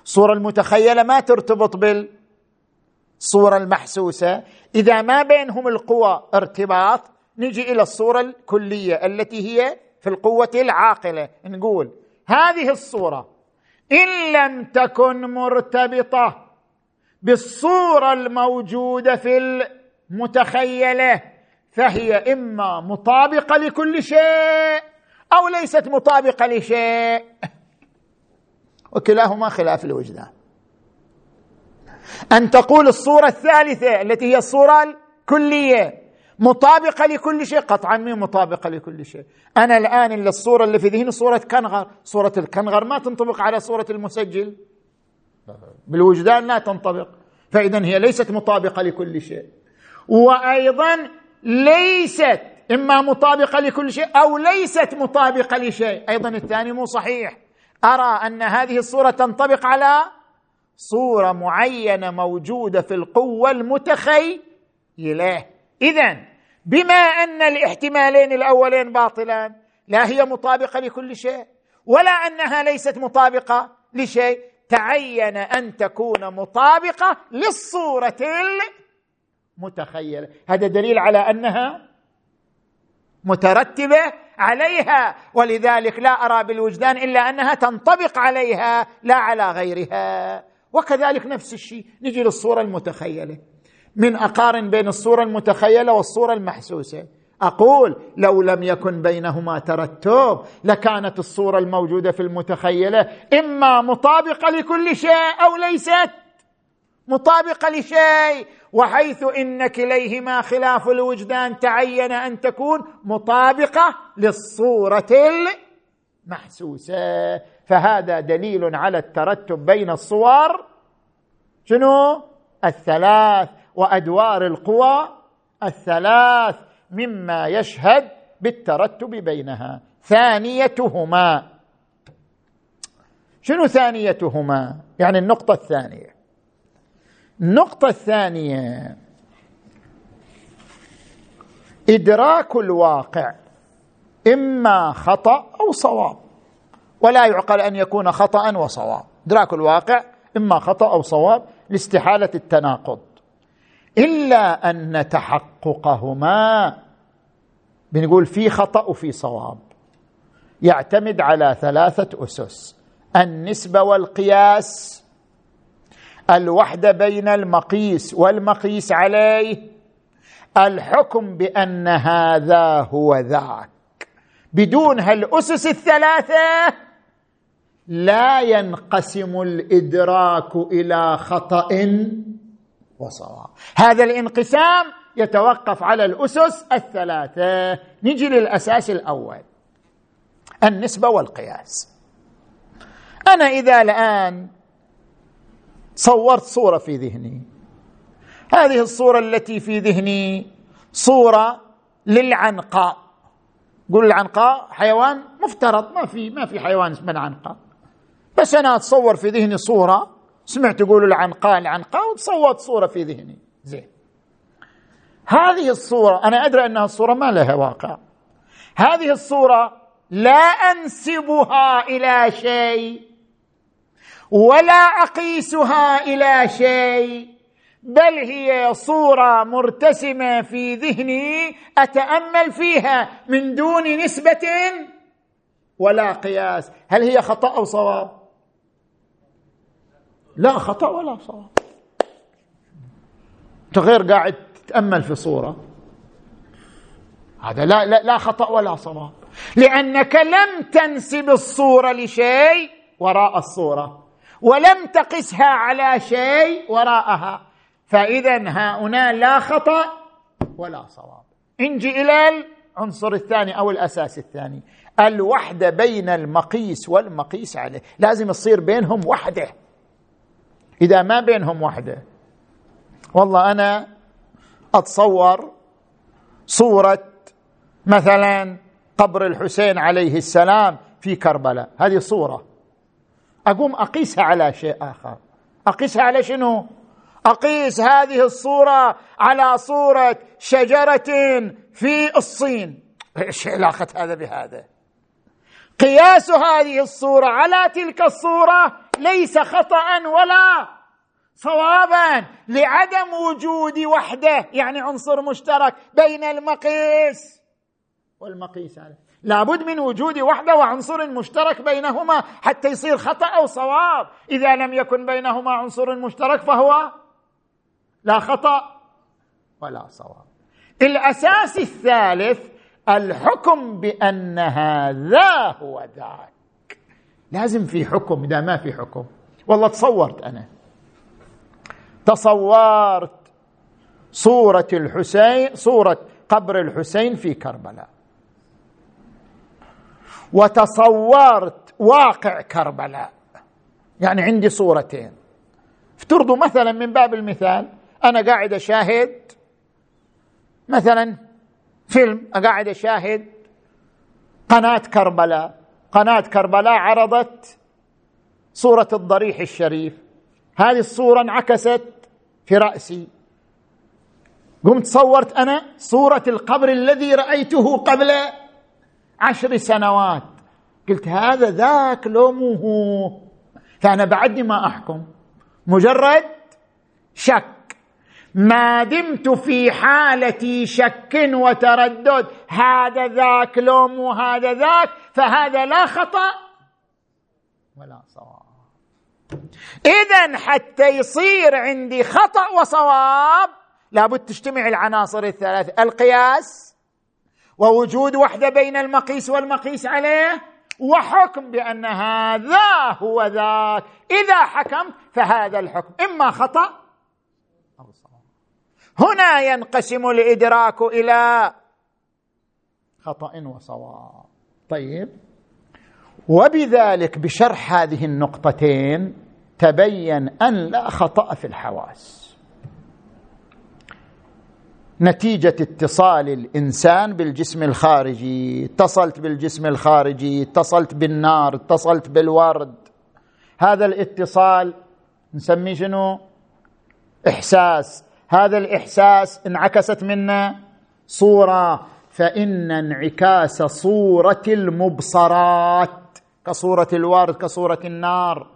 الصورة المتخيلة ما ترتبط بالصورة المحسوسة. إذا ما بينهم القوى ارتباط نجي إلى الصورة الكلية التي هي في القوة العاقلة. نقول هذه الصورة إن لم تكن مرتبطة بالصورة الموجودة في المتخيلة فهي إما مطابقة لكل شيء أو ليست مطابقة لشيء. وكلاهما خلاف الوجدان. أن تقول الصورة الثالثة التي هي الصورة الكلية مطابقة لكل شيء قطعا مين مطابقة لكل شيء. أنا الآن اللي الصورة اللي في ذهني صورة كنغر. صورة الكنغر ما تنطبق على صورة المسجل. بالوجدان لا تنطبق. فاذا هي ليست مطابقة لكل شيء. وأيضا ليست إما مطابقة لكل شيء أو ليست مطابقة لشيء. أيضا الثاني مو صحيح. أرى أن هذه الصورة تنطبق على صورة معينة موجودة في القوة المتخيلة. اذا بما أن الاحتمالين الأولين باطلان لا هي مطابقة لكل شيء ولا أنها ليست مطابقة لشيء تعين أن تكون مطابقة للصورة المتخيلة. هذا دليل على أنها مترتبة عليها ولذلك لا أرى بالوجدان إلا أنها تنطبق عليها لا على غيرها. وكذلك نفس الشيء نجي للصورة المتخيلة. من أقارن بين الصورة المتخيلة والصورة المحسوسة. أقول لو لم يكن بينهما ترتب لكانت الصورة الموجودة في المتخيلة إما مطابقة لكل شيء أو ليست مطابقة لشيء. وحيث إن كليهما خلاف الوجدان تعين أن تكون مطابقة للصورة المحسوسة. فهذا دليل على الترتب بين الصور شنو؟ الثلاث وأدوار القوى الثلاث مما يشهد بالترتب بينها. ثانيتهما. شنو ثانيتهما؟ يعني النقطة الثانية. النقطة الثانية. إدراك الواقع إما خطأ أو صواب. ولا يعقل أن يكون خطأ وصواب. إدراك الواقع إما خطأ أو صواب لاستحالة التناقض. إلا أن تحققهما بنقول في خطأ وفي صواب. يعتمد على ثلاثة أسس. النسبة والقياس الوحده بين المقيس والمقيس عليه الحكم بأن هذا هو ذاك. بدون هالأسس الثلاثة لا ينقسم الإدراك إلى خطأ وصواب. هذا الانقسام يتوقف على الأسس الثلاثة. نجي للأساس الأول النسبة والقياس. أنا إذا الآن صورت صورة في ذهني. هذه الصورة التي في ذهني صورة للعنقاء. قول العنقاء حيوان مفترض ما في ما في حيوان اسمه العنقاء. بس أنا أتصور في ذهني صورة سمعت يقولوا العنقاء العنقاء وتصورت صورة في ذهني. زين. هذه الصورة أنا أدري أنها الصورة ما لها واقع. هذه الصورة لا أنسبها إلى شيء. ولا أقيسها إلى شيء بل هي صورة مرتسمة في ذهني أتأمل فيها من دون نسبة ولا قياس. هل هي خطأ أو صواب؟ لا خطأ ولا صواب. أنت غير قاعد تتأمل في صورة. هذا لا لا, لا خطأ ولا صواب. لأنك لم تنسب الصورة لشيء وراء الصورة. ولم تقسها على شيء وراءها. فاذا هنا لا خطأ ولا صواب. انجي إلى العنصر الثاني أو الأساس الثاني. الوحدة بين المقيس والمقيس عليه. لازم تصير بينهم وحدة. إذا ما بينهم وحدة والله أنا أتصور صورة مثلا قبر الحسين عليه السلام في كربلاء. هذه صورة. أقوم اقيسها على شيء آخر. اقيسها على شنو؟ أقيس هذه الصورة على صورة شجرة في الصين. إيش علاقة هذا بهذا؟ قياس هذه الصورة على تلك الصورة ليس خطأ ولا صوابا لعدم وجود وحده يعني عنصر مشترك بين المقيس والمقيس. عليه لابد من وجود وحده وعنصر مشترك بينهما حتى يصير خطأ أو صواب. إذا لم يكن بينهما عنصر مشترك فهو لا خطأ ولا صواب. الأساس الثالث الحكم بأن هذا هو ذاك. لازم في حكم إذا ما في حكم. والله تصورت أنا. تصورت صورة الحسين صورة قبر الحسين في كربلاء. وتصورت واقع كربلاء. يعني عندي صورتين. افترضوا مثلا من باب المثال أنا قاعد أشاهد مثلا فيلم قاعد أشاهد قناة كربلاء. قناة كربلاء عرضت صورة الضريح الشريف. هذه الصورة انعكست في رأسي. قمت صورت أنا صورة القبر الذي رأيته قبل عشر سنوات. قلت هذا ذاك لو مو هو فأنا بعدني ما أحكم. مجرد شك. ما دمت في حالة شك وتردد. هذا ذاك لو مو هذا ذاك فهذا لا خطأ ولا صواب. إذا حتى يصير عندي خطأ وصواب لابد تجتمع العناصر الثلاثة القياس ووجود وحده بين المقيس والمقيس عليه وحكم بأن هذا هو ذاك. إذا حكمت فهذا الحكم. إما خطأ أو صواب. هنا ينقسم الإدراك إلى خطأ وصواب. طيب. وبذلك بشرح هذه النقطتين تبين أن لا خطأ في الحواس. نتيجة اتصال الإنسان بالجسم الخارجي اتصلت بالجسم الخارجي اتصلت بالنار اتصلت بالورد. هذا الاتصال نسميه شنو؟ إحساس. هذا الإحساس انعكست منا صورة فإن انعكاس صورة المبصرات كصورة الورد كصورة النار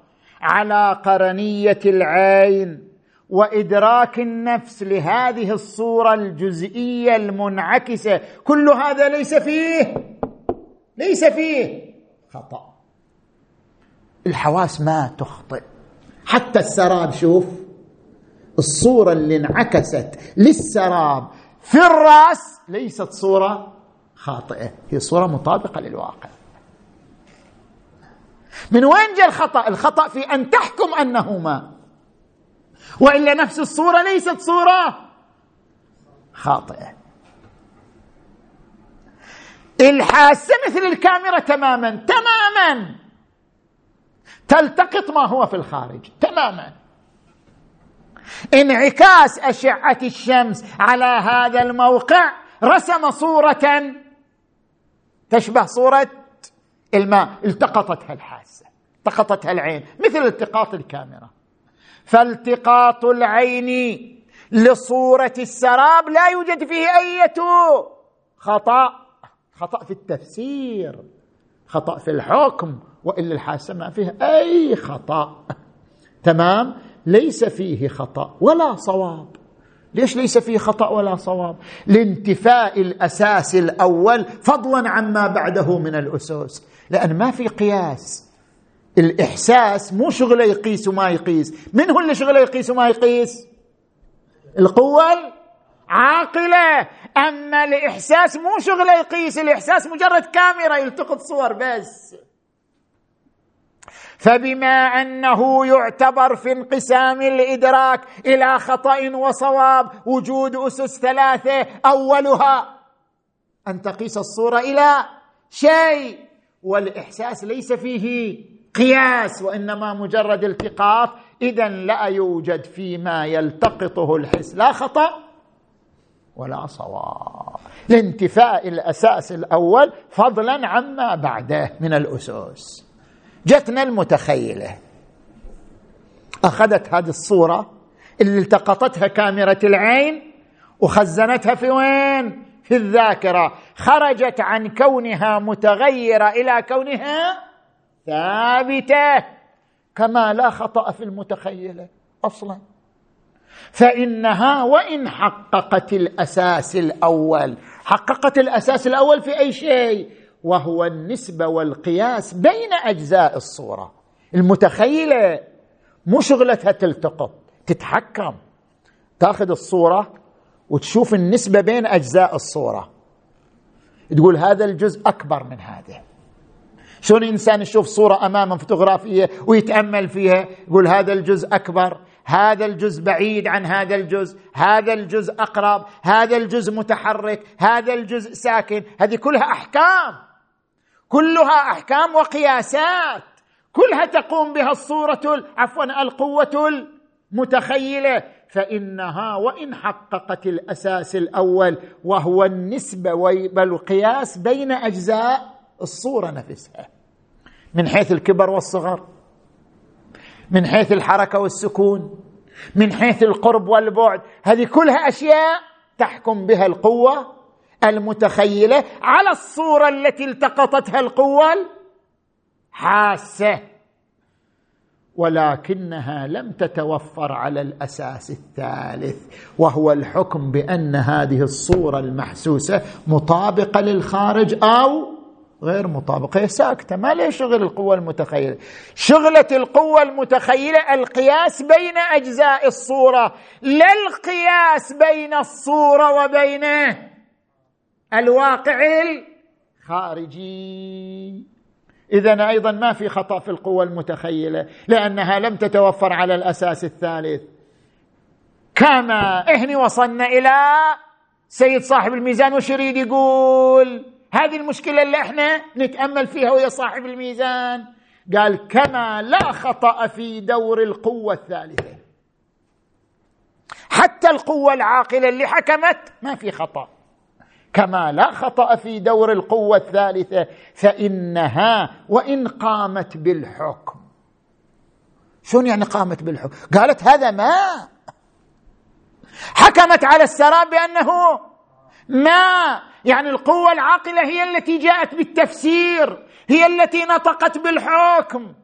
على قرنية العين. وإدراك النفس لهذه الصورة الجزئية المنعكسة. كل هذا ليس فيه ليس فيه خطأ. الحواس ما تخطئ. حتى السراب شوف الصورة اللي انعكست للسراب في الرأس ليست صورة خاطئة هي صورة مطابقة للواقع. من وين جاء الخطأ؟ الخطأ في أن تحكم انه ما وإلا نفس الصورة ليست صورة خاطئة. الحاسة مثل الكاميرا تماما تماما. تلتقط ما هو في الخارج تماما. انعكاس أشعة الشمس على هذا الموقع رسم صورة تشبه صورة الماء التقطتها الحاسة التقطتها العين مثل التقاط الكاميرا. فالتقاط العين لصورة السراب لا يوجد فيه اي خطأ خطأ في التفسير خطأ في الحكم وإلا الحاسة ما فيه أي خطأ. تمام؟ ليس فيه خطأ ولا صواب. ليش ليس فيه خطأ ولا صواب؟ لانتفاء الأساس الأول فضلا عما بعده من الأسس. لأن ما في قياس. الإحساس مو شغله يقيس وما يقيس. من هو اللي شغله يقيس وما يقيس؟ القوة عاقله أما الإحساس مو شغله يقيس الإحساس مجرد كاميرا يلتقط صور بس. فبما أنه يعتبر في انقسام الإدراك إلى خطأ وصواب وجود أسس ثلاثة أولها أن تقيس الصورة إلى شيء والإحساس ليس فيه. قياس وإنما مجرد التقاط اذا لا يوجد فيما يلتقطه الحس. لا خطأ ولا صواب. لانتفاء الأساس الأول فضلا عما بعده من الأسس. جتنا المتخيلة. أخذت هذه الصورة اللي التقطتها كاميرا العين وخزنتها في وين؟ في الذاكرة. خرجت عن كونها متغيرة إلى كونها ثابتة كما لا خطأ في المتخيله أصلا. فإنها وإن حققت الأساس الأول حققت الأساس الأول في أي شيء؟ وهو النسبة والقياس بين أجزاء الصورة. المتخيله مو شغلتها تلتقط تتحكم. تاخذ الصورة وتشوف النسبة بين أجزاء الصورة. تقول هذا الجزء أكبر من هذا شلون الانسان يشوف صورة أمامه فوتوغرافية ويتأمل فيها؟ يقول هذا الجزء أكبر هذا الجزء بعيد عن هذا الجزء هذا الجزء أقرب هذا الجزء متحرك هذا الجزء ساكن. هذه كلها أحكام كلها أحكام وقياسات. كلها تقوم بها الصورة عفوا القوة المتخيله فإنها وإن حققت الأساس الأول وهو النسبة والقياس بين أجزاء الصورة نفسها. من حيث الكبر والصغر من حيث الحركة والسكون من حيث القرب والبعد. هذه كلها أشياء تحكم بها القوة المتخيلة على الصورة التي التقطتها القوة الحاسة ولكنها لم تتوفر على الأساس الثالث وهو الحكم بأن هذه الصورة المحسوسة مطابقة للخارج أو غير مطابقه هي ساكتة ما لها شغل القوة المتخيلة؟ شغلة القوة المتخيلة القياس بين أجزاء الصورة لا القياس بين الصورة وبين الواقع الخارجي. اذا أيضا ما في خطأ في القوة المتخيلة لأنها لم تتوفر على الأساس الثالث. كما إهني وصلنا إلى سيد صاحب الميزان وش يريد يقول هذه المشكلة اللي إحنا نتأمل فيها ويا صاحب الميزان. قال كما لا خطأ في دور القوة الثالثة. حتى القوة العاقلة اللي حكمت ما في خطأ. كما لا خطأ في دور القوة الثالثة فإنها وإن قامت بالحكم. شلون يعني قامت بالحكم؟ قالت هذا ما. حكمت على السراب بأنه ما. يعني القوة العاقلة هي التي جاءت بالتفسير هي التي نطقت بالحكم.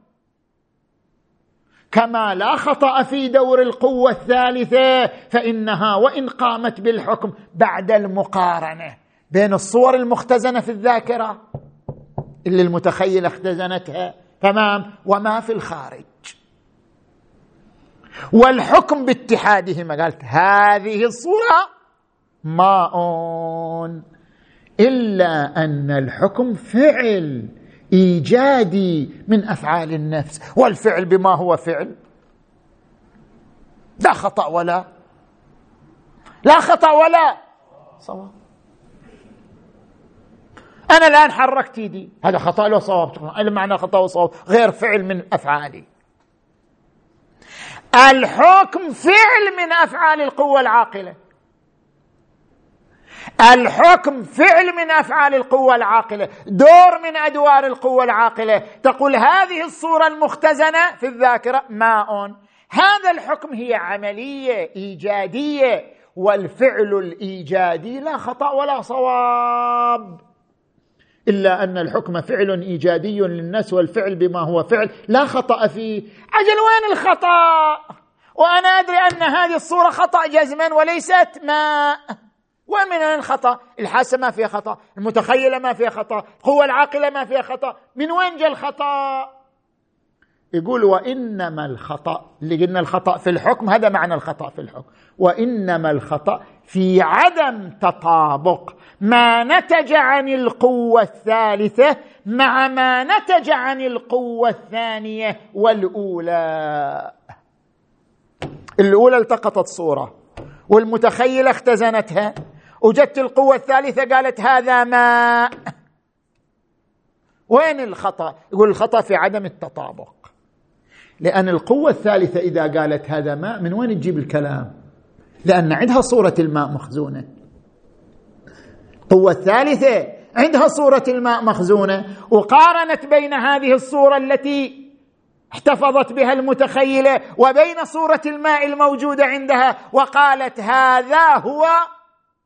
كما لا خطأ في دور القوة الثالثة فإنها وإن قامت بالحكم بعد المقارنة بين الصور المختزنة في الذاكرة اللي المتخيله اختزنتها. تمام؟ وما في الخارج. والحكم باتحادهما قالت هذه الصورة ماء. إلا أن الحكم فعل إيجادي من أفعال النفس. والفعل بما هو فعل. لا خطأ ولا. لا خطأ ولا. صواب. أنا الآن حركت يدي. هذا خطأ له صواب معنى خطأ وصواب غير فعل من أفعالي. الحكم فعل من أفعال القوة العاقلة. الحكم فعل من أفعال القوة العاقلة دور من أدوار القوة العاقلة. تقول هذه الصورة المختزنة في الذاكرة ماء. هذا الحكم هي عملية إيجادية والفعل الإيجادي لا خطأ ولا صواب. إلا أن الحكم فعل إيجادي للناس والفعل بما هو فعل لا خطأ فيه. عجل وين الخطأ؟ وأنا أدري أن هذه الصورة خطأ جزما وليست ما ومن الخطأ الحاسة ما فيها خطأ المتخيلة ما فيها خطأ القوة العاقلة ما فيها خطأ. من وين جاء الخطأ؟ يقول وإنما الخطأ اللي قلنا الخطأ في الحكم هذا معنى الخطأ في الحكم. وإنما الخطأ في عدم تطابق ما نتج عن القوة الثالثة مع ما نتج عن القوة الثانية والأولى. الأولى التقطت صورة والمتخيلة اختزنتها. وجدت القوة الثالثة قالت هذا ماء وين الخطأ؟ يقول الخطأ في عدم التطابق. لأن القوة الثالثة إذا قالت هذا ماء من وين تجيب الكلام؟ لأن عندها صورة الماء مخزونة. القوة الثالثة عندها صورة الماء مخزونة. وقارنت بين هذه الصورة التي احتفظت بها المتخيلة وبين صورة الماء الموجودة عندها وقالت هذا هو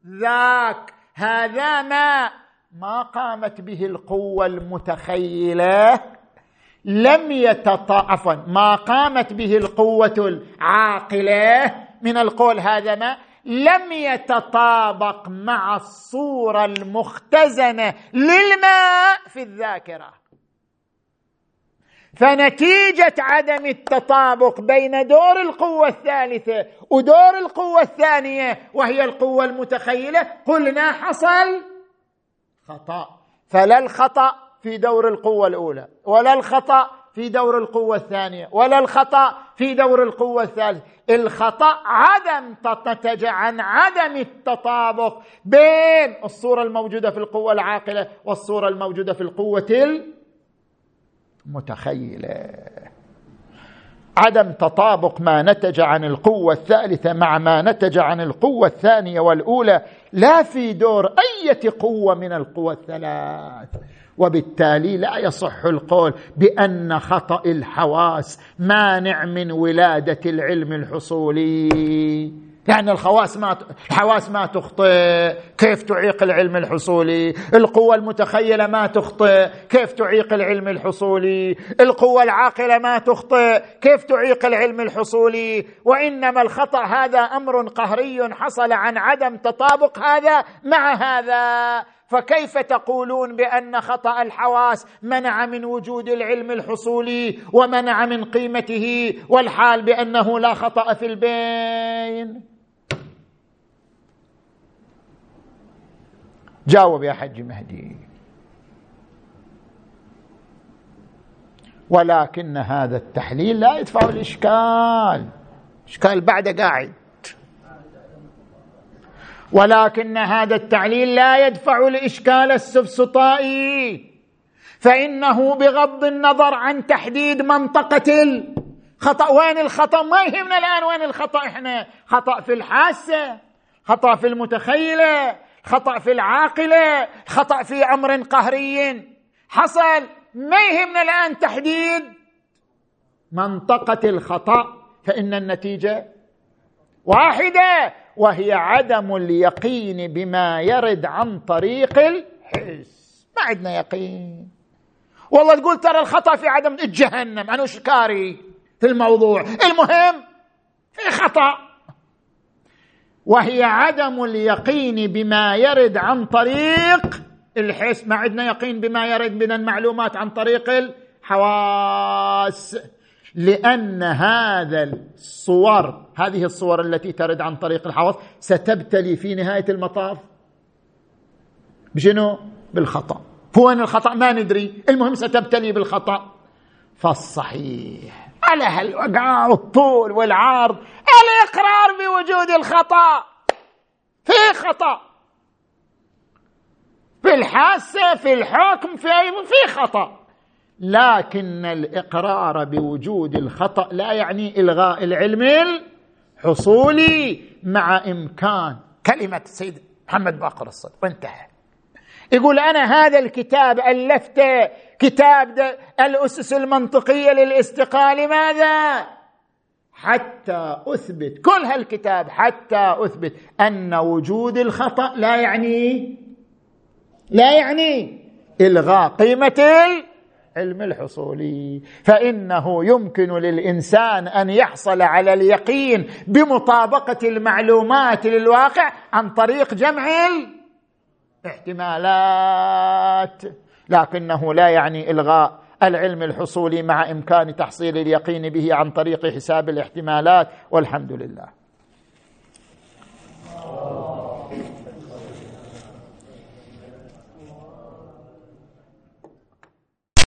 ذاك. هذا ماء ما قامت به القوة المتخيلة لم يتطا عفوا ما قامت به القوة العاقلة من القول هذا ما لم يتطابق مع الصورة المختزنة للماء في الذاكرة. فنتيجة عدم التطابق بين دور القوة الثالثة ودور القوة الثانية وهي القوة المتخيلة قلنا حصل خطأ. فلا الخطأ في دور القوة الأولى ولا الخطأ في دور القوة الثانية ولا الخطأ في دور القوة الثالثة. الخطأ عدم نتج عن عدم التطابق بين الصورة الموجودة في القوة العاقلة والصورة الموجودة في القوة المتخيلة عدم تطابق ما نتج عن القوة الثالثة مع ما نتج عن القوة الثانية والأولى لا في دور أية قوة من القوى الثلاث. وبالتالي لا يصح القول بأن خطأ الحواس مانع من ولادة العلم الحصولي. يعني الخواص ما الحواس ما تخطئ. كيف تعيق العلم الحصولي؟ القوة المتخيلة ما تخطئ. كيف تعيق العلم الحصولي؟ القوة العاقلة ما تخطئ. كيف تعيق العلم الحصولي؟ وإنما الخطأ هذا أمر قهري حصل عن عدم تطابق هذا مع هذا. فكيف تقولون بأن خطأ الحواس منع من وجود العلم الحصولي ومنع من قيمته؟ والحال بأنه لا خطأ في البين. جاوب يا حج مهدي. ولكن هذا التحليل لا يدفع الإشكال. إشكال بعد قاعد. ولكن هذا التعليل لا يدفع الإشكال السفسطائي. فإنه بغض النظر عن تحديد منطقة الخطا وين الخطأ؟ ما يهمنا الآن وين الخطأ إحنا؟ خطأ في الحاسة خطأ في المتخيلة. خطأ في العاقلة خطأ في أمر قهري. حصل. ما يهمنا الآن تحديد؟ منطقة الخطأ فإن النتيجة واحدة وهي عدم اليقين بما يرد عن طريق الحس. ما عندنا يقين. والله تقول ترى الخطأ في عدم جهنم أنا شكاري في الموضوع؟ المهم في خطأ. وهي عدم اليقين بما يرد عن طريق الحس. ما عندنا يقين بما يرد من المعلومات عن طريق الحواس. لأن هذا الصور هذه الصور التي ترد عن طريق الحواس ستبتلي في نهاية المطاف. بشنو؟ بالخطأ. هو أن الخطأ ما ندري المهم ستبتلي بالخطأ. فالصحيح. على هالوقع والطول والعرض الاقرار بوجود الخطأ. في خطأ. في الحاسة في الحكم في في خطأ. لكن الإقرار بوجود الخطأ لا يعني إلغاء العلم الحصولي مع إمكان. كلمة السيد محمد باقر الصدر وانتهى يقول أنا هذا الكتاب ألفته كتاب الأسس المنطقية للاستقاء لماذا حتى أثبت كل هالكتاب حتى أثبت أن وجود الخطأ لا يعني لا يعني إلغاء قيمة العلم الحصولي. فإنه يمكن للإنسان أن يحصل على اليقين بمطابقة المعلومات للواقع عن طريق جمع الاحتمالات. لكنه لا يعني إلغاء العلم الحصولي مع إمكان تحصيل اليقين به عن طريق حساب الاحتمالات والحمد لله.